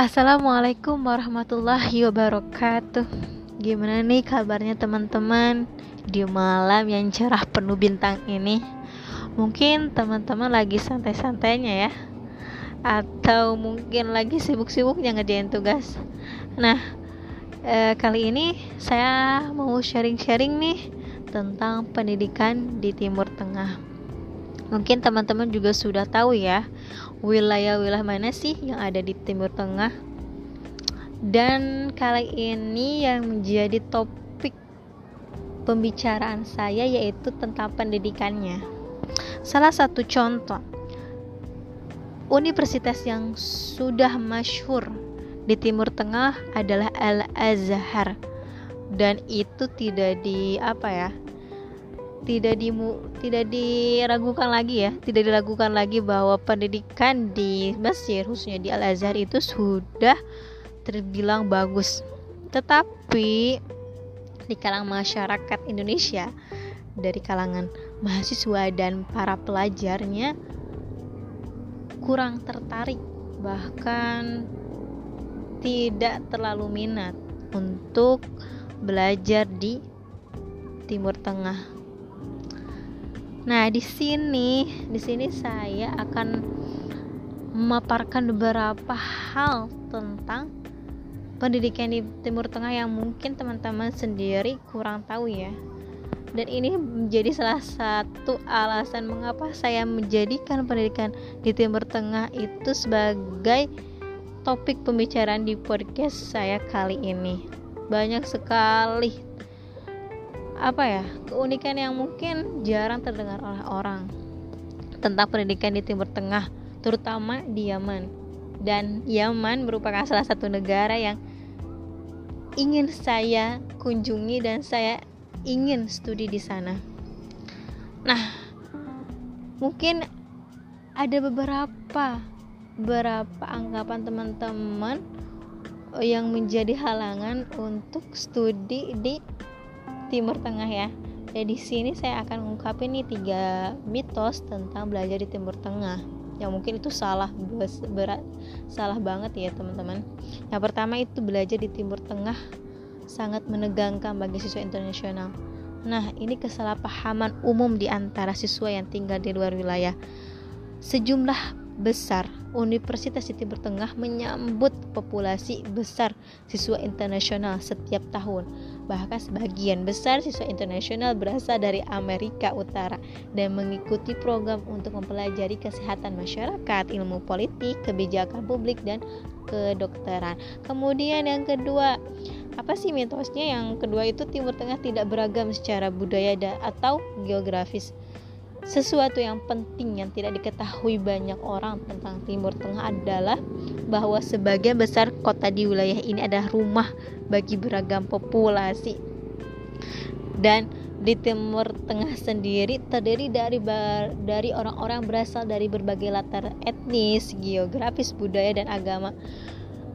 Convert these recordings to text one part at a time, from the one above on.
Assalamualaikum warahmatullahi wabarakatuh. Gimana nih kabarnya teman-teman Di malam yang cerah penuh bintang ini? Mungkin teman-teman lagi santai-santainya ya Atau mungkin lagi sibuk-sibuknya ngerjain tugas. Nah eh, kali ini saya mau sharing-sharing nih Tentang pendidikan di Timur Tengah Mungkin teman-teman juga sudah tahu ya wilayah-wilayah mana sih yang ada di Timur Tengah. Dan kali ini yang menjadi topik pembicaraan saya yaitu tentang pendidikannya. Salah satu contoh universitas yang sudah masyhur di Timur Tengah adalah Al Azhar dan itu tidak di apa ya tidak dimu tidak diragukan lagi ya tidak diragukan lagi bahwa pendidikan di Mesir khususnya di Al Azhar itu sudah terbilang bagus. Tetapi di kalangan masyarakat Indonesia dari kalangan mahasiswa dan para pelajarnya kurang tertarik bahkan tidak terlalu minat untuk belajar di Timur Tengah Nah, di sini di sini saya akan memaparkan beberapa hal tentang pendidikan di Timur Tengah yang mungkin teman-teman sendiri kurang tahu ya. Dan ini menjadi salah satu alasan mengapa saya menjadikan pendidikan di Timur Tengah itu sebagai topik pembicaraan di podcast saya kali ini. Banyak sekali apa ya keunikan yang mungkin jarang terdengar oleh orang tentang pendidikan di Timur Tengah terutama di Yaman dan Yaman merupakan salah satu negara yang ingin saya kunjungi dan saya ingin studi di sana. Nah, mungkin ada beberapa beberapa anggapan teman-teman yang menjadi halangan untuk studi di Timur Tengah ya. Dan di sini saya akan mengungkapin nih tiga mitos tentang belajar di Timur Tengah. Yang mungkin itu salah berat, salah banget ya teman-teman. Yang pertama itu belajar di Timur Tengah sangat menegangkan bagi siswa internasional. Nah, ini kesalahpahaman umum di antara siswa yang tinggal di luar wilayah. Sejumlah besar Universitas Timur Tengah menyambut populasi besar siswa internasional setiap tahun. Bahkan sebagian besar siswa internasional berasal dari Amerika Utara dan mengikuti program untuk mempelajari kesehatan masyarakat, ilmu politik, kebijakan publik, dan kedokteran. Kemudian yang kedua, apa sih mitosnya? Yang kedua itu Timur Tengah tidak beragam secara budaya dan atau geografis. Sesuatu yang penting yang tidak diketahui banyak orang tentang Timur Tengah adalah bahwa sebagian besar kota di wilayah ini adalah rumah bagi beragam populasi. Dan di Timur Tengah sendiri terdiri dari dari orang-orang berasal dari berbagai latar etnis, geografis, budaya dan agama.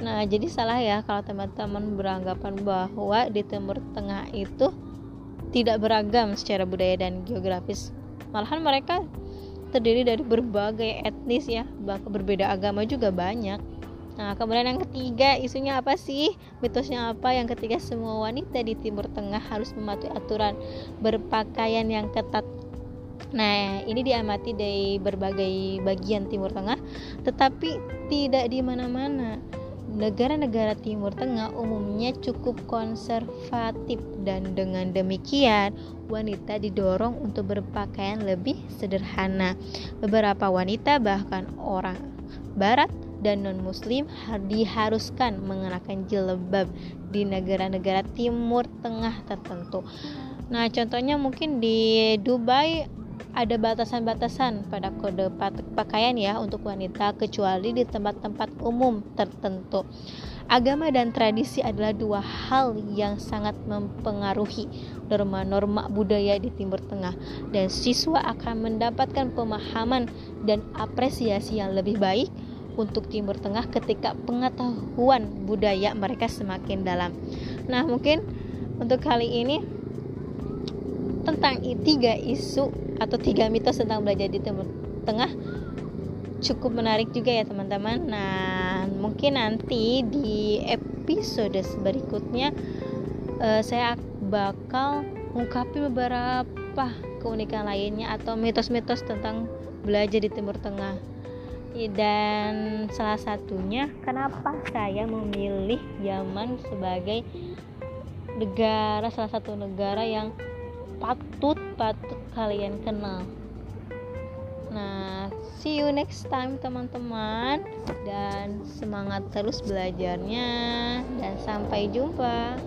Nah, jadi salah ya kalau teman-teman beranggapan bahwa di Timur Tengah itu tidak beragam secara budaya dan geografis malahan mereka terdiri dari berbagai etnis ya berbeda agama juga banyak Nah, kemudian yang ketiga, isunya apa sih? Mitosnya apa? Yang ketiga, semua wanita di Timur Tengah harus mematuhi aturan berpakaian yang ketat. Nah, ini diamati dari berbagai bagian Timur Tengah, tetapi tidak di mana-mana negara-negara Timur Tengah umumnya cukup konservatif dan dengan demikian wanita didorong untuk berpakaian lebih sederhana. Beberapa wanita bahkan orang barat dan non-muslim diharuskan mengenakan jilbab di negara-negara Timur Tengah tertentu. Nah, contohnya mungkin di Dubai ada batasan-batasan pada kode pakaian ya untuk wanita kecuali di tempat-tempat umum tertentu. Agama dan tradisi adalah dua hal yang sangat mempengaruhi norma-norma budaya di Timur Tengah dan siswa akan mendapatkan pemahaman dan apresiasi yang lebih baik untuk Timur Tengah ketika pengetahuan budaya mereka semakin dalam. Nah, mungkin untuk kali ini tentang tiga isu atau tiga mitos tentang belajar di Timur Tengah cukup menarik juga ya teman-teman. Nah mungkin nanti di episode berikutnya uh, saya bakal ungkapin beberapa keunikan lainnya atau mitos-mitos tentang belajar di Timur Tengah. Dan salah satunya kenapa saya memilih Yaman sebagai negara salah satu negara yang patut patut kalian kenal. Nah see you next time teman-teman. Dan semangat terus belajarnya. Dan sampai jumpa